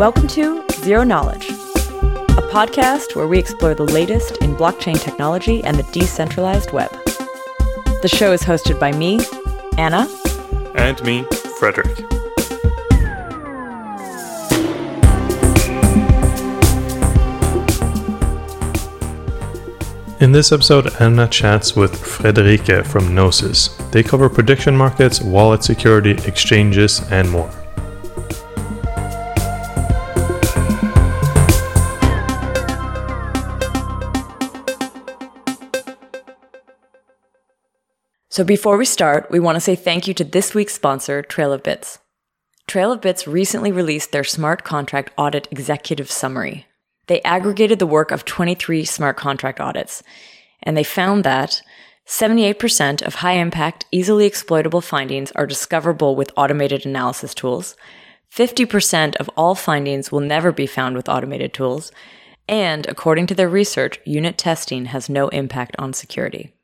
Welcome to Zero Knowledge, a podcast where we explore the latest in blockchain technology and the decentralized web. The show is hosted by me, Anna, And me, Fredrik. In this episode, Anna chats with Friederike from Gnosis. They cover prediction markets, wallet security, exchanges, and more. So before we start, we want to say thank you to this week's sponsor, Trail of Bits. Trail of Bits recently released their smart contract audit executive summary. They aggregated the work of 23 smart contract audits, and they found that 78% of high impact, easily exploitable findings are discoverable with automated analysis tools. 50% of all findings will never be found with automated tools. And according to their research, unit testing has no impact on security.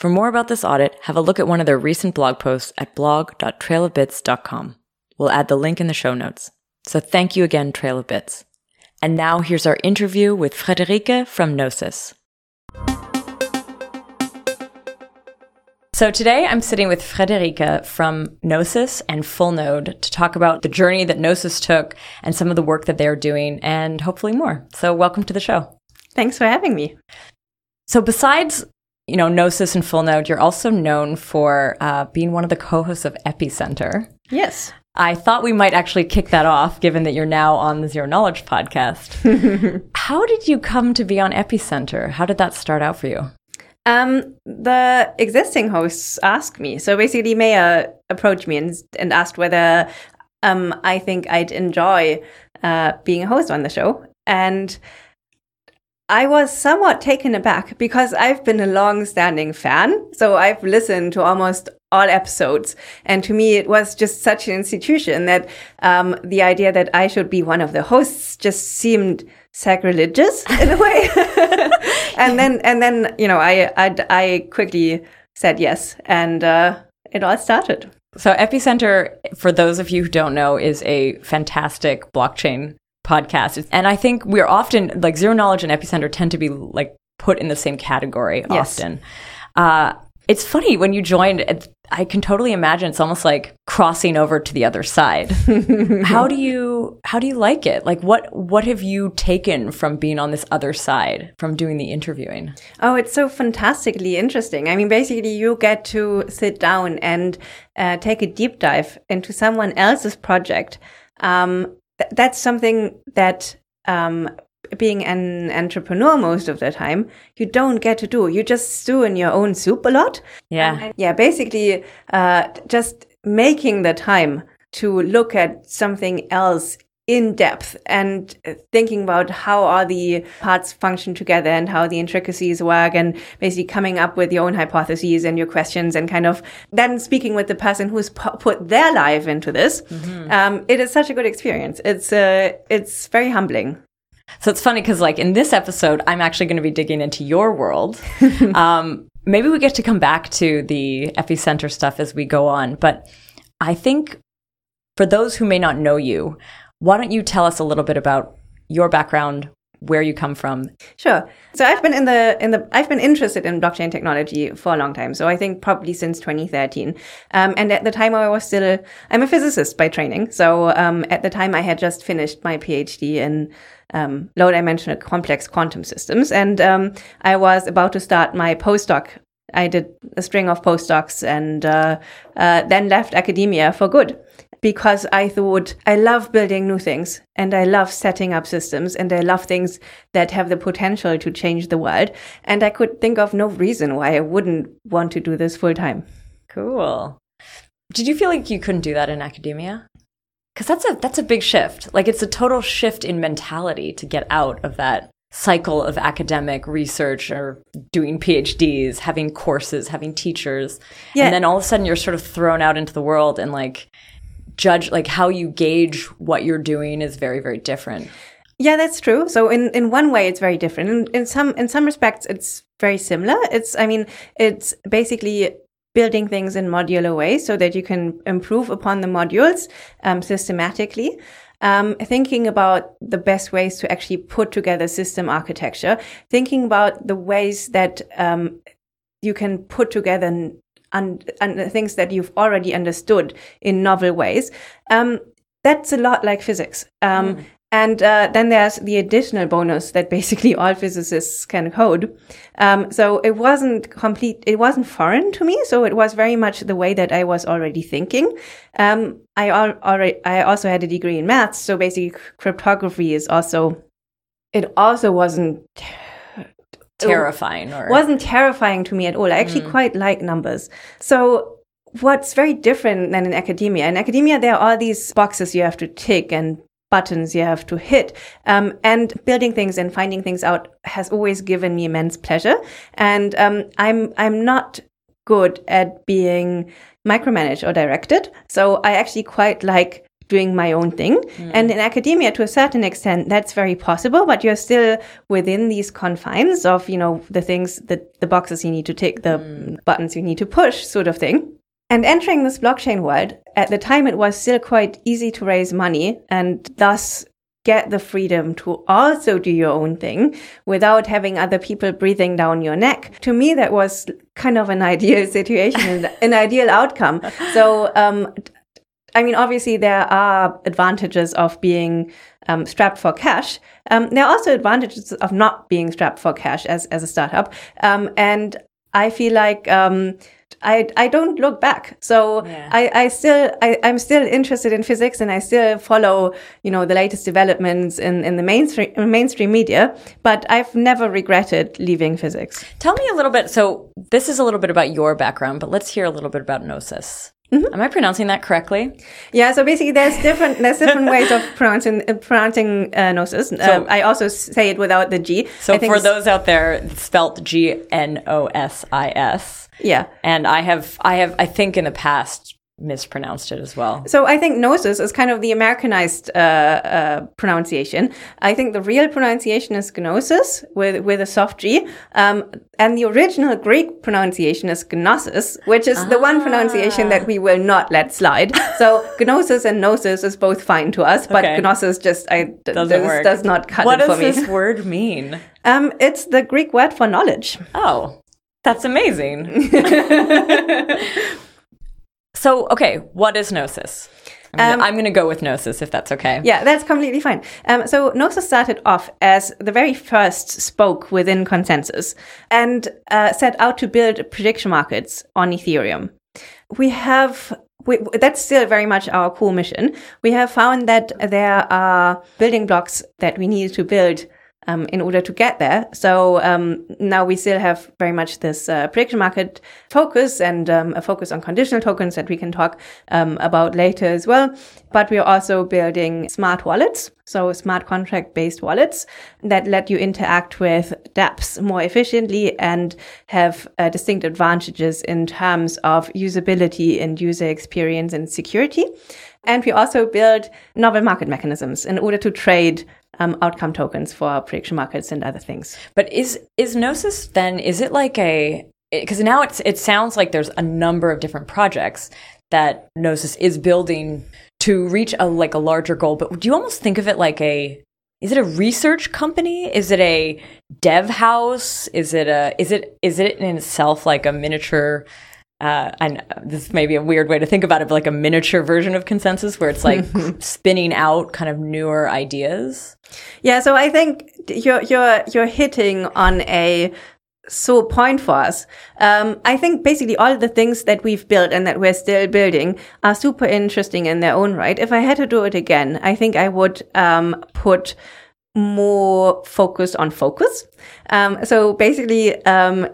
For more about this audit, have a look at one of their recent blog posts at blog.trailofbits.com. We'll add the link in the show notes. So thank you again, Trail of Bits. And now here's our interview with Friederike from Gnosis. So today I'm sitting with Friederike from Gnosis and Fullnode to talk about the journey that Gnosis took and some of the work that they're doing and hopefully more. So welcome to the show. Thanks for having me. So besides you know, Gnosis and Fullnode, you're also known for uh, being one of the co-hosts of Epicenter. Yes. I thought we might actually kick that off, given that you're now on the Zero Knowledge podcast. How did you come to be on Epicenter? How did that start out for you? Um, the existing hosts asked me. So basically, Meher approached me and, and asked whether um, I think I'd enjoy uh, being a host on the show. And I was somewhat taken aback because I've been a long standing fan. So I've listened to almost all episodes. And to me, it was just such an institution that um, the idea that I should be one of the hosts just seemed sacrilegious in a way. and then, and then, you know, I, I, I quickly said yes. And uh, it all started. So Epicenter, for those of you who don't know, is a fantastic blockchain podcast. And I think we're often like zero knowledge and epicenter tend to be like put in the same category Yes. often. Uh, it's funny when you joined, I can totally imagine it's almost like crossing over to the other side. how do you how do you like it? Like what what have you taken from being on this other side, from doing the interviewing? Oh, it's so fantastically interesting. I mean, basically, you get to sit down and uh, take a deep dive into someone else's project. Um, th- that's something that um, being an entrepreneur most of the time you don't get to do. You just stew in your own soup a lot. Yeah. Yeah, basically, uh, just making the time to look at something else in depth and thinking about how all the parts function together and how the intricacies work and basically coming up with your own hypotheses and your questions and kind of then speaking with the person who's put their life into this. Um, it is such a good experience. It's, uh, it's very humbling. So it's funny because, like, in this episode, I'm actually going to be digging into your world. um, maybe we get to come back to the epicenter stuff as we go on. But I think for those who may not know you, why don't you tell us a little bit about your background, where you come from? Sure. So I've been in the in the I've been interested in blockchain technology for a long time. So I think probably since 2013. Um, and at the time I was still I'm a physicist by training. So um, at the time I had just finished my PhD in um, low dimensional complex quantum systems, and um, I was about to start my postdoc. I did a string of postdocs and uh, uh, then left academia for good because I thought I love building new things and I love setting up systems and I love things that have the potential to change the world. And I could think of no reason why I wouldn't want to do this full time. Cool. Did you feel like you couldn't do that in academia? Because that's a that's a big shift. Like it's a total shift in mentality to get out of that cycle of academic research or doing PhDs, having courses, having teachers, Yeah. and then all of a sudden you're sort of thrown out into the world and like judge like how you gauge what you're doing is very very different. Yeah, that's true. So in, in one way, it's very different. In, in some in some respects, it's very similar. It's I mean, it's basically building things in modular ways so that you can improve upon the modules um, systematically. um, thinking about the best ways to actually put together system architecture, thinking about the ways that um, you can put together and, and things that you've already understood in novel ways. Um, that's a lot like physics. Um, mm. And uh, then there's the additional bonus that basically all physicists can code. Um, so it wasn't complete, it wasn't foreign to me. So it was very much the way that I was already thinking. Um, I already, I also had a degree in maths. So basically cryptography is also, it also wasn't terrifying or wasn't terrifying to me at all. I actually mm. quite like numbers. So what's very different than in academia. In academia, there are all these boxes you have to tick and buttons you have to hit. Um, and building things and finding things out has always given me immense pleasure. And um, I'm I'm not good at being micromanaged or directed. So I actually quite like doing my own thing. Mm. And in academia, to a certain extent, that's very possible, but you're still within these confines of, you know, the things that the boxes you need to tick, the mm. buttons you need to push sort of thing. And entering this blockchain world, at the time it was still quite easy to raise money and thus get the freedom to also do your own thing without having other people breathing down your neck. To me, that was kind of an ideal situation, an ideal outcome. So, um, I mean, obviously there are advantages of being um, strapped for cash. Um, there are also advantages of not being strapped for cash as, as a startup. Um, and I feel like, um, I, I don't look back. So yeah. I, I still, I, I'm still interested in physics and I still follow, you know, the latest developments in, in the mainstream, mainstream media, but I've never regretted leaving physics. Tell me a little bit. So this is a little bit about your background, but let's hear a little bit about Gnosis. Mm-hmm. Am I pronouncing that correctly? Yeah. So basically, there's different there's different ways of pronouncing uh, pronouncing uh, gnosis. So, uh, I also say it without the G. So for those out there, it's spelt G N O S I S. Yeah. And I have I have I think in the past mispronounced it as well. So I think gnosis is kind of the Americanized uh, uh, pronunciation. I think the real pronunciation is gnosis with with a soft G, um, and the original Greek pronunciation is gnosis, which is ah. the one pronunciation that we will not let slide. So gnosis and gnosis is both fine to us, but okay. gnosis just I Doesn't this work. does not cut what it for me. What does this word mean? Um, it's the Greek word for knowledge. Oh, that's amazing. So, okay, what is Gnosis? I'm um, going to go with Gnosis if that's okay. Yeah, that's completely fine. Um, so Gnosis started off as the very first spoke within ConsenSys and uh, set out to build prediction markets on Ethereum. We have we, that's still very much our core mission. We have found that there are building blocks that we need to build um, in order to get there. So um, now we still have very much this uh, prediction market focus and um, a focus on conditional tokens that we can talk um, about later as well. But we are also building smart wallets, so smart contract based wallets that let you interact with dApps more efficiently and have uh, distinct advantages in terms of usability and user experience and security. And we also build novel market mechanisms in order to trade um, outcome tokens for prediction markets and other things. But is is Gnosis then? Is it like a because now it's it sounds like there's a number of different projects that Gnosis is building to reach a like a larger goal. But do you almost think of it like a is it a research company? Is it a dev house? Is it a is it is it in itself like a miniature uh, and this may be a weird way to think about it, but like a miniature version of ConsenSys where it's like spinning out kind of newer ideas. Yeah, so I think you're you're you're hitting on a sore point for us. Um, I think basically all the things that we've built and that we're still building are super interesting in their own right. If I had to do it again, I think I would um, put more focus on focus. Um, so basically, um,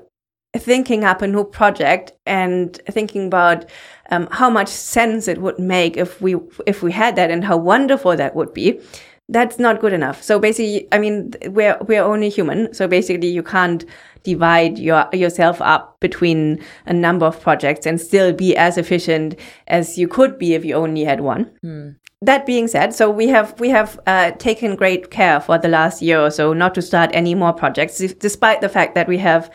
thinking up a new project and thinking about um, how much sense it would make if we if we had that and how wonderful that would be that's not good enough. So basically i mean we're we're only human. So basically you can't divide your yourself up between a number of projects and still be as efficient as you could be if you only had one. Hmm. that being said so we have we have uh, taken great care for the last year or so not to start any more projects despite the fact that we have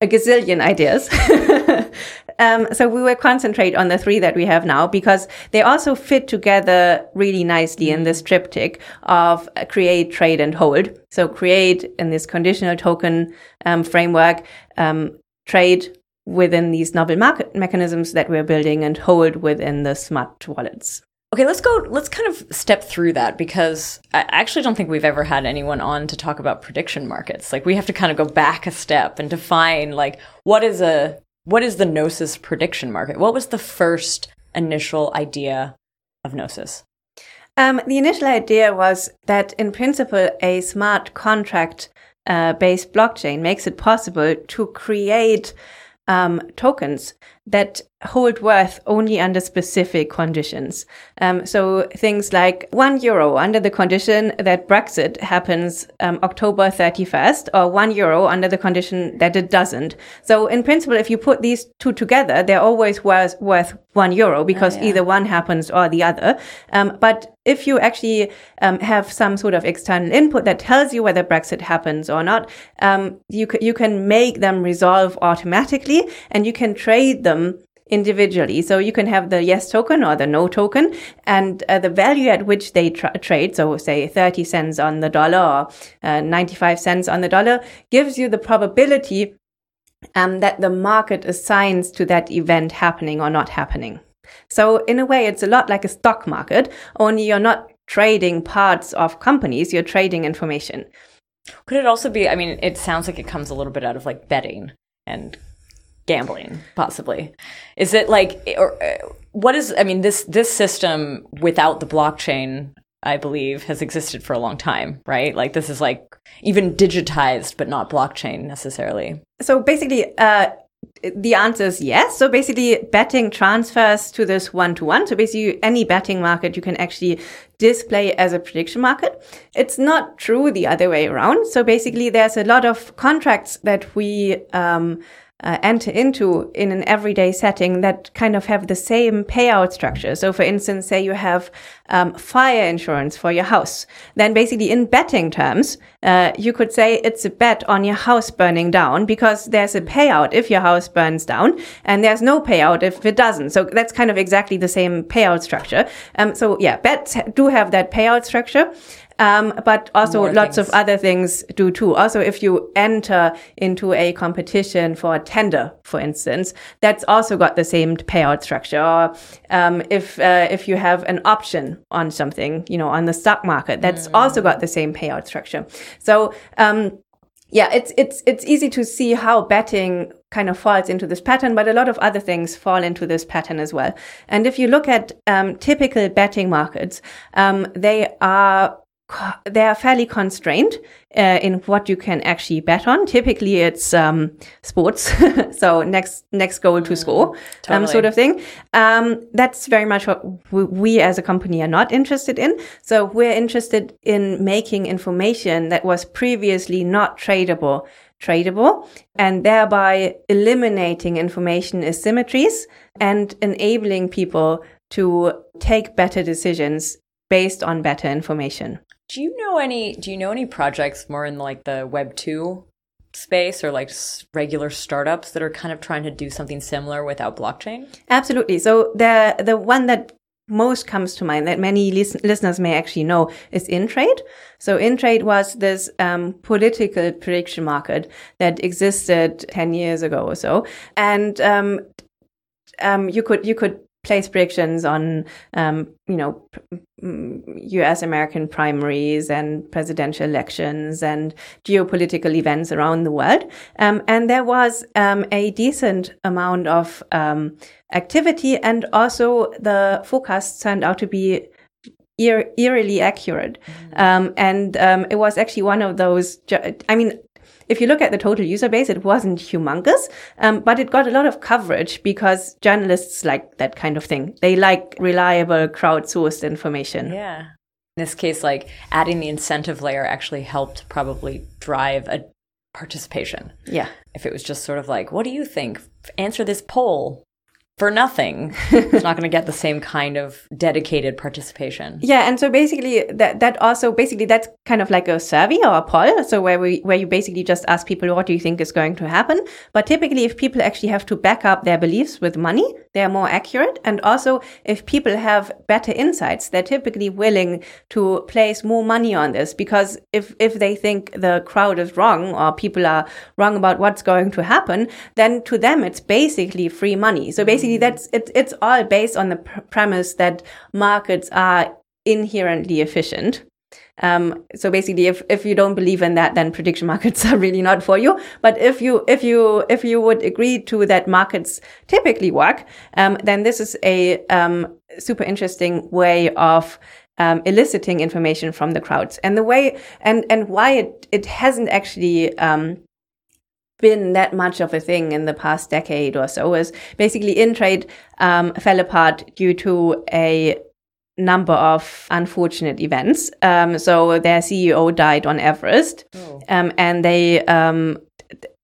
a gazillion ideas. Um, so we will concentrate on the three that we have now because they also fit together really nicely in this triptych of uh, create, trade, and hold. So create in this conditional token um, framework, um, trade within these novel market mechanisms that we're building, and hold within the smart wallets. Okay, let's go. Let's kind of step through that because I actually don't think we've ever had anyone on to talk about prediction markets. Like we have to kind of go back a step and define like what is a what is the Gnosis prediction market? What was the first initial idea of Gnosis? Um, the initial idea was that in principle, a smart contract uh, based blockchain makes it possible to create um, tokens that hold worth only under specific conditions. Um, so things like one euro under the condition that Brexit happens um, October 31st, or one euro under the condition that it doesn't. So in principle, if you put these two together, they're always worth, worth one euro because oh, yeah. either one happens or the other. Um, but if you actually um, have some sort of external input that tells you whether Brexit happens or not, um, you c- you can make them resolve automatically, and you can trade them individually. So you can have the yes token or the no token and uh, the value at which they tra- trade. So say 30 cents on the dollar or uh, 95 cents on the dollar gives you the probability um, that the market assigns to that event happening or not happening. So in a way, it's a lot like a stock market, only you're not trading parts of companies, you're trading information. Could it also be, I mean, it sounds like it comes a little bit out of like betting and gambling possibly is it like or uh, what is i mean this this system without the blockchain i believe has existed for a long time right like this is like even digitized but not blockchain necessarily so basically uh the answer is yes. So basically, betting transfers to this one to one. So basically, any betting market you can actually display as a prediction market. It's not true the other way around. So basically, there's a lot of contracts that we um, uh, enter into in an everyday setting that kind of have the same payout structure. So, for instance, say you have um, fire insurance for your house, then basically in betting terms, uh, you could say it's a bet on your house burning down because there's a payout if your house burns down, and there's no payout if it doesn't. So that's kind of exactly the same payout structure. Um, so yeah, bets do have that payout structure. Um, but also More lots things. of other things do too. Also, if you enter into a competition for a tender, for instance, that's also got the same payout structure. Or um, if uh, if you have an option on something, you know, on the stock market, that's mm. also got the same payout structure. So. Um, yeah, it's it's it's easy to see how betting kind of falls into this pattern, but a lot of other things fall into this pattern as well. And if you look at um, typical betting markets, um, they are they are fairly constrained uh, in what you can actually bet on. Typically, it's um, sports, so next next goal to score, um, totally. um, sort of thing. Um, that's very much what we as a company are not interested in. So we're interested in making information that was previously not tradable tradable and thereby eliminating information asymmetries and enabling people to take better decisions based on better information. Do you know any? Do you know any projects more in like the Web two space or like regular startups that are kind of trying to do something similar without blockchain? Absolutely. So the the one that most comes to mind that many lis- listeners may actually know is InTrade. So InTrade was this um, political prediction market that existed 10 years ago or so. And um, um, you could you could place predictions on, um, you know, U.S. American primaries and presidential elections and geopolitical events around the world. Um, and there was um, a decent amount of um, activity, and also the forecasts turned out to be eer- eerily accurate. Mm-hmm. and um, it was actually one of those. I mean, if you look at the total user base, it wasn't humongous, um, but it got a lot of coverage because journalists like that kind of thing. They like reliable crowdsourced information. Yeah. In this case, like adding the incentive layer actually helped probably drive a participation. Yeah. If it was just sort of like, what do you think? Answer this poll. For nothing. it's not going to get the same kind of dedicated participation. Yeah, and so basically that that also basically that's kind of like a survey or a poll. So where we where you basically just ask people what do you think is going to happen. But typically, if people actually have to back up their beliefs with money, they are more accurate. And also, if people have better insights, they're typically willing to place more money on this because if if they think the crowd is wrong or people are wrong about what's going to happen, then to them it's basically free money. So basically basically that's it, it's all based on the pr- premise that markets are inherently efficient. Um, so basically, if, if you don't believe in that, then prediction markets are really not for you. But if you, if you, if you would agree to that markets typically work, um, then this is a, um, super interesting way of, um, eliciting information from the crowds and the way, and, and why it, it hasn't actually, um, been that much of a thing in the past decade or so is basically Intrade um, fell apart due to a number of unfortunate events. Um, so their CEO died on Everest, oh. um, and they um,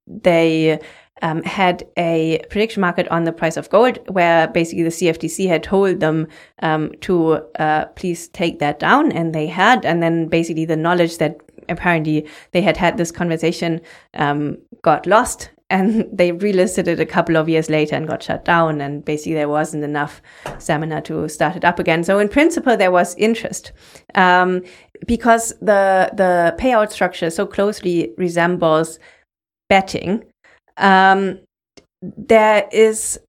they um, had a prediction market on the price of gold, where basically the CFTC had told them um, to uh, please take that down, and they had. And then basically the knowledge that apparently they had had this conversation um, got lost and they relisted it a couple of years later and got shut down and basically there wasn't enough stamina to start it up again. So in principle there was interest um, because the the payout structure so closely resembles betting um, there is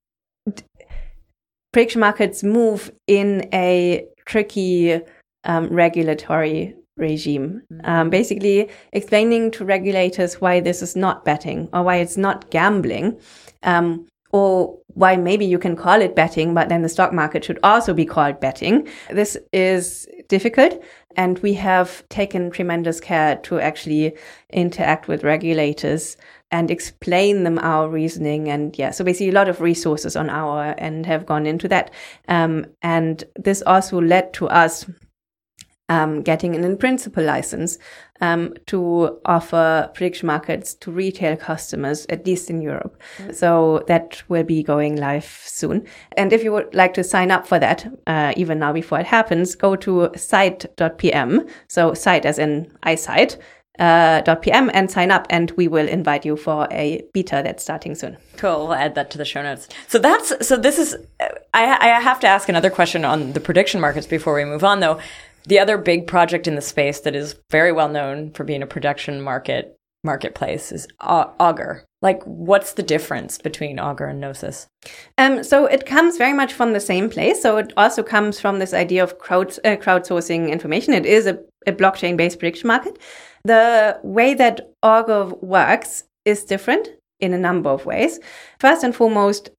prediction markets move in a tricky um, regulatory regime. Mm-hmm. Um, basically, explaining to regulators why this is not betting or why it's not gambling, um, or why maybe you can call it betting, but then the stock market should also be called betting. This is difficult. And we have taken tremendous care to actually interact with regulators and explain them our reasoning. And yeah, so basically a lot of resources on our end have gone into that. Um, and this also led to us um, getting an in principle license um, to offer prediction markets to retail customers, at least in Europe. Mm. So that will be going live soon. And if you would like to sign up for that, uh, even now before it happens, go to sight.pm. So sight as in eyesight. Uh, .pm and sign up and we will invite you for a beta that's starting soon. Cool. We'll add that to the show notes. So that's, so this is, I, I have to ask another question on the prediction markets before we move on though. The other big project in the space that is very well known for being a production market marketplace is Augur. Like, what's the difference between Augur and Gnosis? Um, so it comes very much from the same place. So it also comes from this idea of crowd uh, crowdsourcing information. It is a, a blockchain-based prediction market. The way that Augur works is different in a number of ways. First and foremost,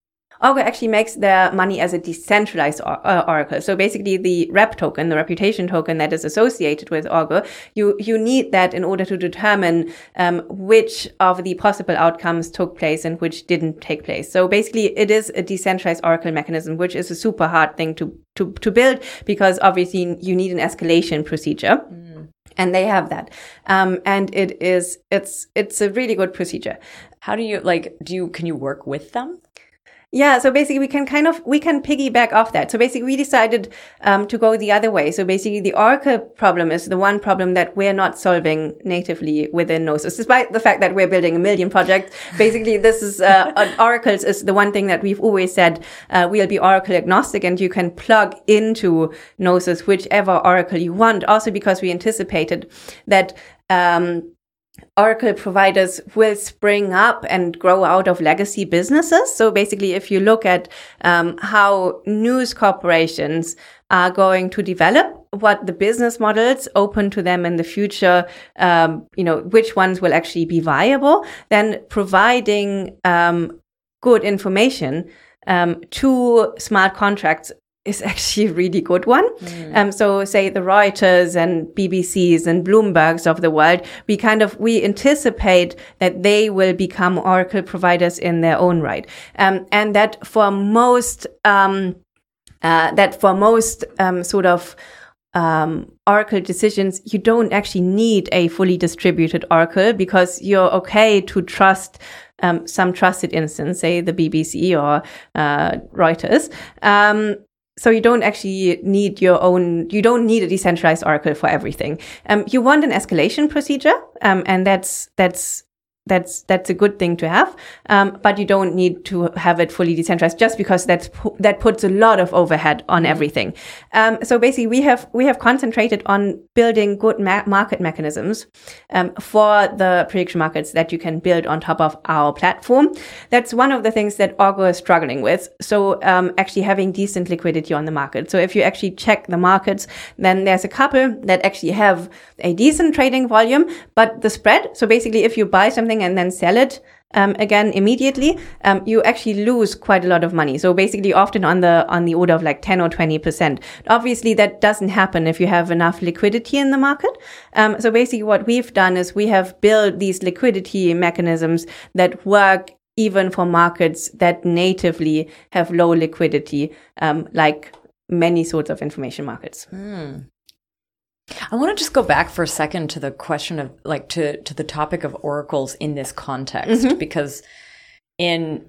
Augur actually makes their money as a decentralized or- uh, oracle. So basically the rep token, the reputation token that is associated with Augur, you, you need that in order to determine um, which of the possible outcomes took place and which didn't take place. So basically it is a decentralized oracle mechanism, which is a super hard thing to, to, to build because obviously you need an escalation procedure. Mm. And they have that. Um, and it is, it's, it's a really good procedure. How do you, like, do you, can you work with them? Yeah, so basically we can kind of, we can piggyback off that. So basically we decided um, to go the other way. So basically the Oracle problem is the one problem that we're not solving natively within Gnosis, despite the fact that we're building a million projects. Basically this is, uh, Oracles is the one thing that we've always said, uh, we'll be Oracle agnostic and you can plug into Gnosis whichever Oracle you want. Also because we anticipated that, um, Oracle providers will spring up and grow out of legacy businesses. So basically, if you look at um, how news corporations are going to develop, what the business models open to them in the future, um, you know, which ones will actually be viable, then providing um, good information um, to smart contracts is actually a really good one. Mm. Um, so say the Reuters and BBCs and Bloombergs of the world, we kind of, we anticipate that they will become Oracle providers in their own right. Um, and that for most, um, uh, that for most, um, sort of, um, Oracle decisions, you don't actually need a fully distributed Oracle because you're okay to trust um, some trusted instance, say the BBC or uh, Reuters. Um, so you don't actually need your own, you don't need a decentralized Oracle for everything. Um, you want an escalation procedure, um, and that's, that's that's that's a good thing to have, um, but you don't need to have it fully decentralized just because that's that puts a lot of overhead on everything. Um, so basically, we have we have concentrated on building good ma- market mechanisms um, for the prediction markets that you can build on top of our platform. That's one of the things that Augur is struggling with. So um, actually having decent liquidity on the market. So if you actually check the markets, then there's a couple that actually have a decent trading volume, but the spread. So basically, if you buy something something and then sell it um, again immediately, um, you actually lose quite a lot of money. So basically, often on the on the order of like ten or twenty percent. Obviously, that doesn't happen if you have enough liquidity in the market. Um, so basically, what we've done is we have built these liquidity mechanisms that work even for markets that natively have low liquidity, um, like many sorts of information markets. Mm. I want to just go back for a second to the question of like to to the topic of oracles in this context mm-hmm. because in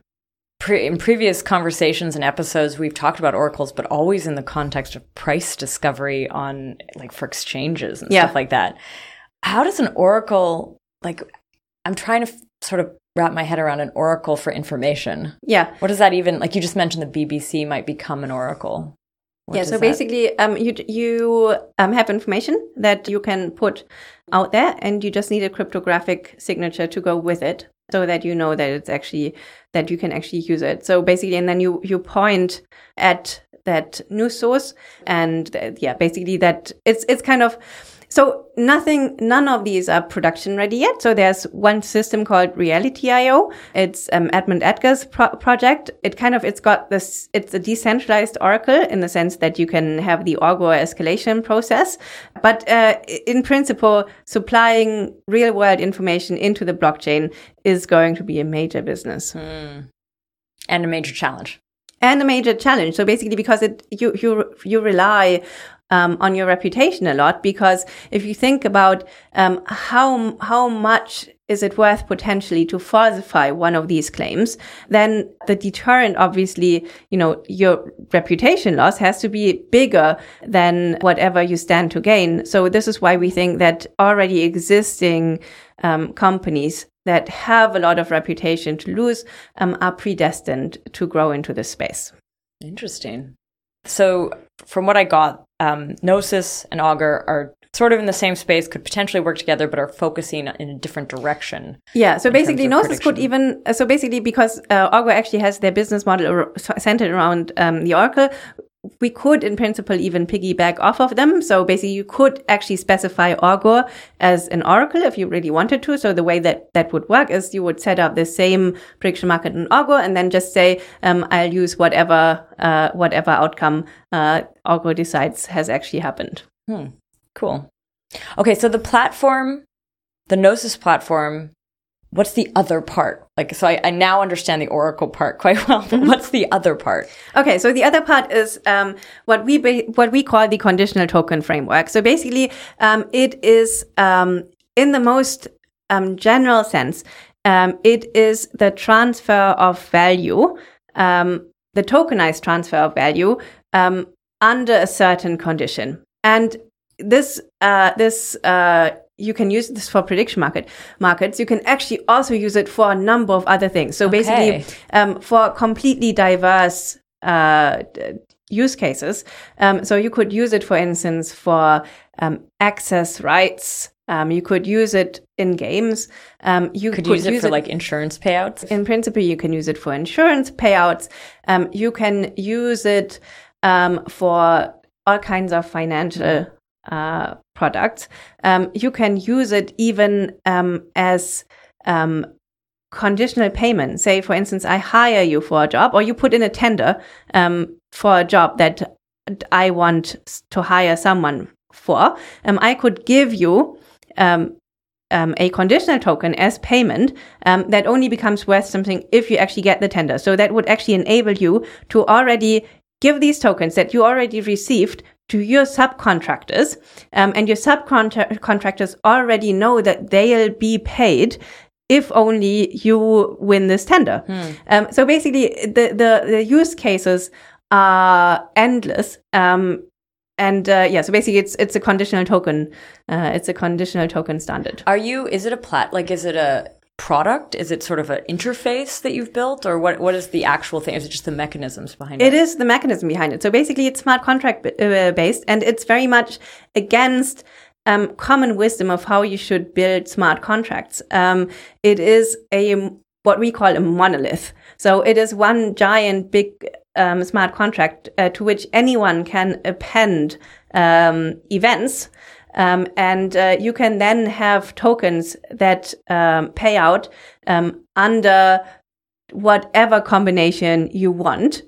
pre- in previous conversations and episodes we've talked about oracles but always in the context of price discovery on like for exchanges and yeah. stuff like that. How does an oracle like I'm trying to f- sort of wrap my head around an oracle for information. Yeah. What does that even like you just mentioned the BBC might become an oracle. What yeah, so basically, um, you you um, have information that you can put out there, and you just need a cryptographic signature to go with it, so that you know that it's actually that you can actually use it. So basically, and then you you point at that news source, and yeah, basically that it's it's kind of so nothing, none of these are production ready yet. So there's one system called Realitio. It's um, Edmund Edgar's pro- project. It kind of, it's got this, it's a decentralized Oracle in the sense that you can have the Augur escalation process. But uh, in principle, supplying real world information into the blockchain is going to be a major business. Hmm. And a major challenge and a major challenge. So basically, because it you you you rely um, on your reputation a lot because if you think about um, how how much is it worth potentially to falsify one of these claims, then the deterrent, obviously, you know, your reputation loss has to be bigger than whatever you stand to gain. So this is why we think that already existing um, companies that have a lot of reputation to lose um, are predestined to grow into this space. Interesting. So, from what I got, um, Gnosis and Augur are sort of in the same space, could potentially work together, but are focusing in a different direction. Yeah. So basically, Gnosis prediction. could even uh, so basically because uh, Augur actually has their business model centered around um, the Oracle, we could in principle even piggyback off of them. So basically you could actually specify Augur as an oracle if you really wanted to. So the way that that would work is you would set up the same prediction market in Augur and then just say, um, I'll use whatever, uh, whatever outcome, uh, Augur decides has actually happened. Hmm. Cool. Okay. So the platform, the Gnosis platform what's the other part? Like, so I, I now understand the Oracle part quite well, but mm-hmm. what's the other part? Okay, so the other part is um, what we what we call the conditional token framework. So basically, um, it is um, in the most um, general sense, um, it is the transfer of value, um, the tokenized transfer of value under a certain condition, and this uh, this uh, you can use this for prediction market markets. You can actually also use it for a number of other things. So okay. basically, um, for completely diverse uh, use cases. Um, so you could use it, for instance, for um, access rights. Um, you could use it in games. Um, you could, could use, use it for it, like insurance payouts. In principle, you can use it for insurance payouts. Um, you can use it for all kinds of financial uh, products. Um, you can use it even um, as um, conditional payment. Say, for instance, I hire you for a job, or you put in a tender um, for a job that I want to hire someone for. Um, I could give you um, um, a conditional token as payment um, that only becomes worth something if you actually get the tender. So that would actually enable you to already give these tokens that you already received to your subcontractors, um, and your subcontractors already know that they'll be paid if only you win this tender. Hmm. Um, so basically, the, the, the use cases are endless. Um, and uh, yeah, so basically, it's it's a conditional token. Uh, it's a conditional token standard. Are you? Is it a plat? Like, is it a product? Is it sort of an interface that you've built, or what? What is the actual thing? Is it just the mechanisms behind it? It is the mechanism behind it. So basically, it's smart contract uh, based, and it's very much against um, common wisdom of how you should build smart contracts. Um, it is a what we call a monolith. So it is one giant big um, smart contract uh, to which anyone can append um, events. Um, and uh, you can then have tokens that um, pay out um, under whatever combination you want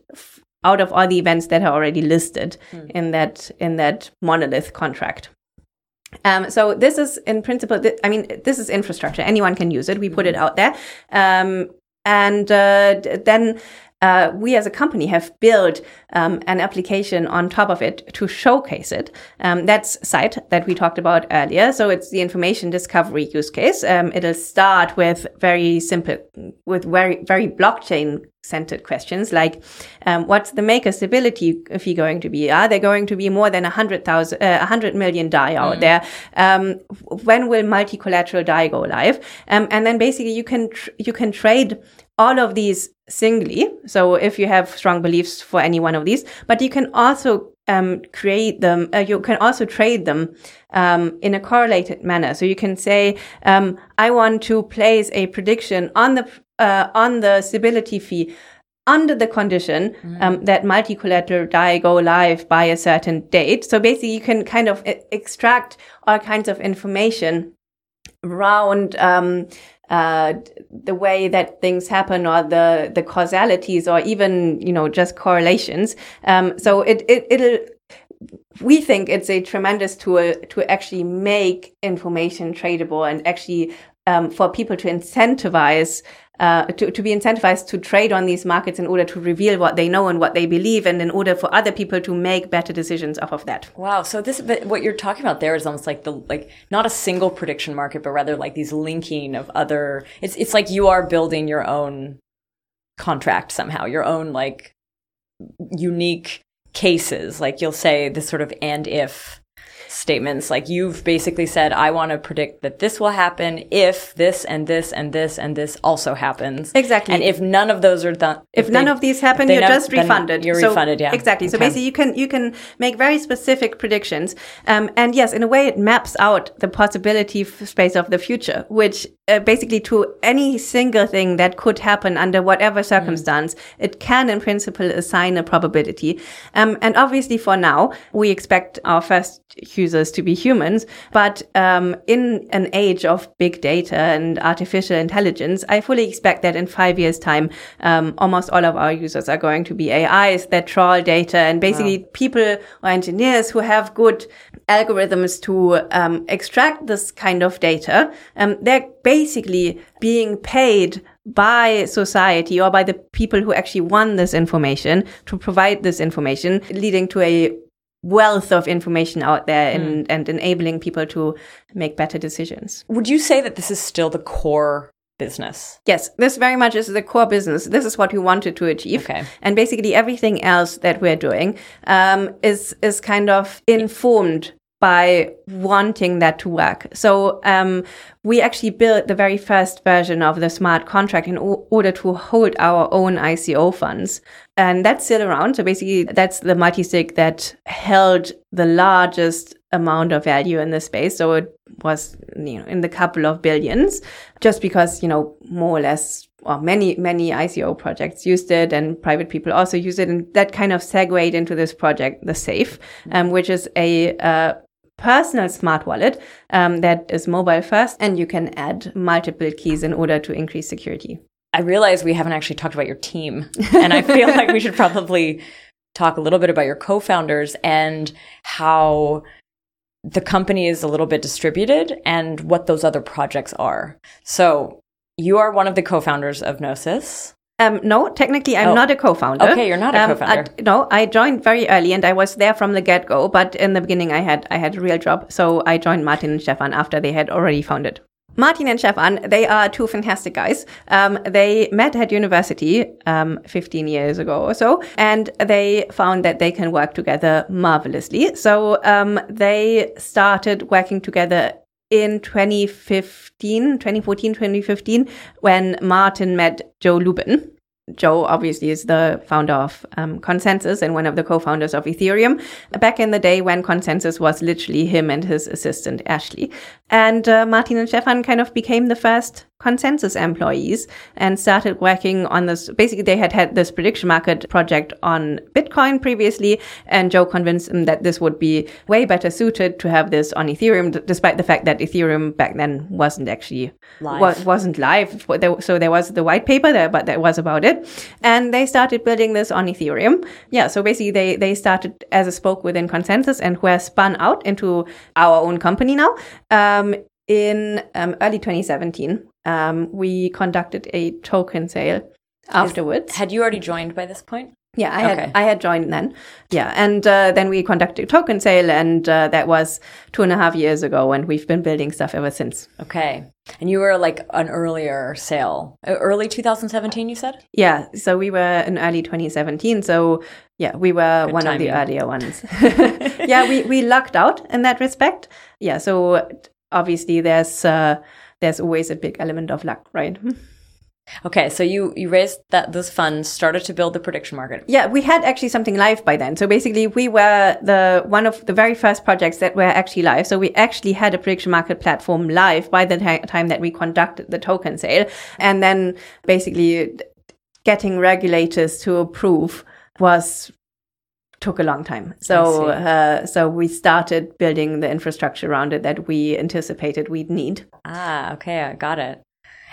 out of all the events that are already listed mm. in that in that monolith contract. Um, so this is in principle, th- I mean, this is infrastructure. Anyone can use it. We put it out there. Um, and uh, then uh, we as a company have built um, an application on top of it to showcase it. Um, that's Sight that we talked about earlier. So it's the information discovery use case. Um, it'll start with very simple, with very, very blockchain centered questions like um, what's the maker stability fee going to be are there going to be more than 100,000 uh, 100 million DAI out mm. there um, when will multi-collateral DAI go live um, and then basically you can you can trade all of these singly. So if you have strong beliefs for any one of these, but you can also um, create them. Uh, you can also trade them um, in a correlated manner. So you can say, um, I want to place a prediction on the uh, on the stability fee under the condition mm. um, that multi-collateral DAI go live by a certain date. So basically, you can kind of extract all kinds of information around um, uh, the way that things happen or the the causalities or even you know just correlations. Um, so it it it'll we think it's a tremendous tool to actually make information tradable and actually um, for people to incentivize uh, to, to be incentivized to trade on these markets in order to reveal what they know and what they believe and in order for other people to make better decisions off of that. Wow. So this what you're talking about there is almost like the like not a single prediction market but rather like these linking of other it's it's like you are building your own contract somehow your own like unique cases. Like you'll say this sort of and if statements. Like you've basically said, I want to predict that this will happen if this and this and this and this also happens. Exactly. And if none of those are done, if, if none they, of these happen, you're just refunded. You're so, refunded. Yeah. Exactly. So basically, you can you can make very specific predictions. Um, and yes, in a way, it maps out the possibility space of the future, which uh, basically to any single thing that could happen under whatever mm. circumstance, mm. it can in principle assign a probability. Um, and obviously, for now, we expect our first users to be humans. But um, in an age of big data and artificial intelligence, I fully expect that in five years' time, um, almost all of our users are going to be AIs that trawl data and basically wow. people or engineers who have good algorithms to um, extract this kind of data. Um, they're basically being paid by society or by the people who actually want this information to provide this information, leading to a wealth of information out there and, mm. and enabling people to make better decisions. Would you say that this is still the core business? Yes, this very much is the core business. This is what we wanted to achieve. Okay. And basically everything else that we're doing um, is is kind of informed by wanting that to work. So um, we actually built the very first version of the smart contract in o- order to hold our own ICO funds. And that's still around. So basically, that's the multi-sig that held the largest amount of value in the space. So it was, you know, in the couple of billions, just because, you know, more or less well, many, many ICO projects used it and private people also use it. And that kind of segued into this project, the Safe, um, which is a, uh, personal smart wallet um, that is mobile first, and you can add multiple keys in order to increase security. I realize we haven't actually talked about your team, and I feel like we should probably talk a little bit about your co-founders and how the company is a little bit distributed and what those other projects are. So you are one of the co-founders of Gnosis. Um, no, technically, I'm Oh. not a co-founder. Okay, you're not a Um, co-founder. I- no, I joined very early, and I was there from the get-go. But in the beginning, I had I had a real job, so I joined Martin and Stefan after they had already founded. Martin and Stefan, they are two fantastic guys. Um, they met at university um, 15 years ago or so, and they found that they can work together marvelously. So um, they started working together in 2015, 2014, 2015, when Martin met Joe Lubin. Joe obviously is the founder of um, ConsenSys and one of the co-founders of Ethereum. Back in the day when ConsenSys was literally him and his assistant Ashley, and uh, Martin and Stefan kind of became the first ConsenSys employees and started working on this. Basically, they had had this prediction market project on Bitcoin previously, and Joe convinced them that this would be way better suited to have this on Ethereum, d- despite the fact that Ethereum back then wasn't actually Live. wa- wasn't live. So there was the white paper there, but that was about it. And they started building this on Ethereum. Yeah. So basically they, they started as a spoke within ConsenSys and were spun out into our own company now. Um, in um, early 2017, um, we conducted a token sale afterwards. Had you already joined by this point? Yeah, I had Okay. I had joined then. Yeah, and uh, then we conducted a token sale, and uh, that was two and a half years ago, and we've been building stuff ever since. Okay. And you were like an earlier sale. Early 2017, you said? Yeah, so we were in early 2017. So yeah, we were Good one of the earlier ones. yeah, we we lucked out in that respect. Yeah, so obviously there's uh, there's always a big element of luck, right? Okay, so you you raised that those funds, started to build the prediction market. Yeah, we had actually something live by then. So basically, we were the one of the very first projects that were actually live. So we actually had a prediction market platform live by the ti- time that we conducted the token sale, and then basically getting regulators to approve was took a long time. So uh, so we started building the infrastructure around it that we anticipated we'd need. Ah, okay, I got it.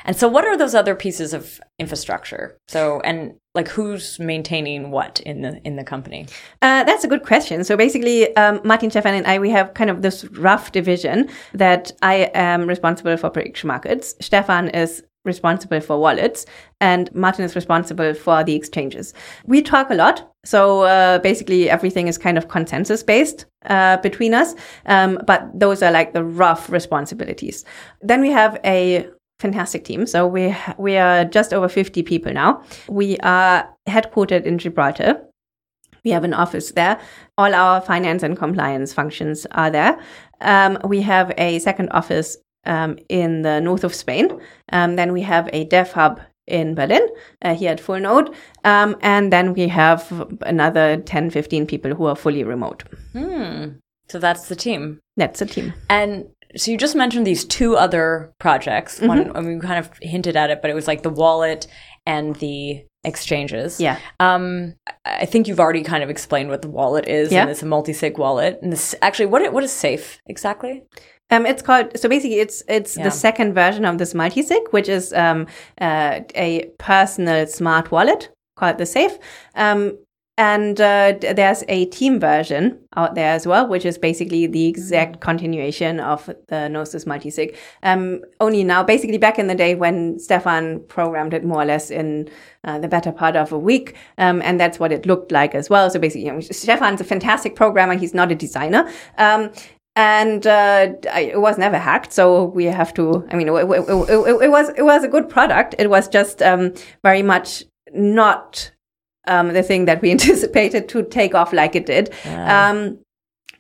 And so what are those other pieces of infrastructure? So and like who's maintaining what in the in the company? Uh, that's a good question. So basically, um, Martin, Stefan, and I, we have kind of this rough division that I am responsible for prediction markets. Stefan is responsible for wallets and Martin is responsible for the exchanges. We talk a lot. So uh, basically everything is kind of consensus based uh, between us. Um, but those are like the rough responsibilities. Then we have a fantastic team. So we we are just over 50 people now. We are headquartered in Gibraltar. We have an office there. All our finance and compliance functions are there. Um, we have a second office um, in the north of Spain. Um, then we have a dev hub in Berlin, uh, here at Full Node. Um, and then we have another 10, 15 people who are fully remote. Hmm. So that's the team. That's the team. And so you just mentioned these two other projects. Mm-hmm. One, I mean, we kind of hinted at it, but it was like the wallet and the exchanges. Yeah. Um, I think you've already kind of explained what the wallet is, Yeah. and it's a multi-sig wallet. And this actually, what what is Safe exactly? Um, it's called so basically it's it's Yeah. the second version of this multisig, which is um, uh, a personal smart wallet called the Safe. Um, and uh, there's a team version out there as well, which is basically the exact continuation of the Gnosis multisig. Um, only now, basically back in the day when Stefan programmed it more or less in uh, the better part of a week, um, and that's what it looked like as well. So basically, you know, Stefan's a fantastic programmer; he's not a designer. Um, and uh, it was never hacked, so we have to. I mean, it, it, it, it was it was a good product. It was just um, very much not um, the thing that we anticipated to take off like it did. Um,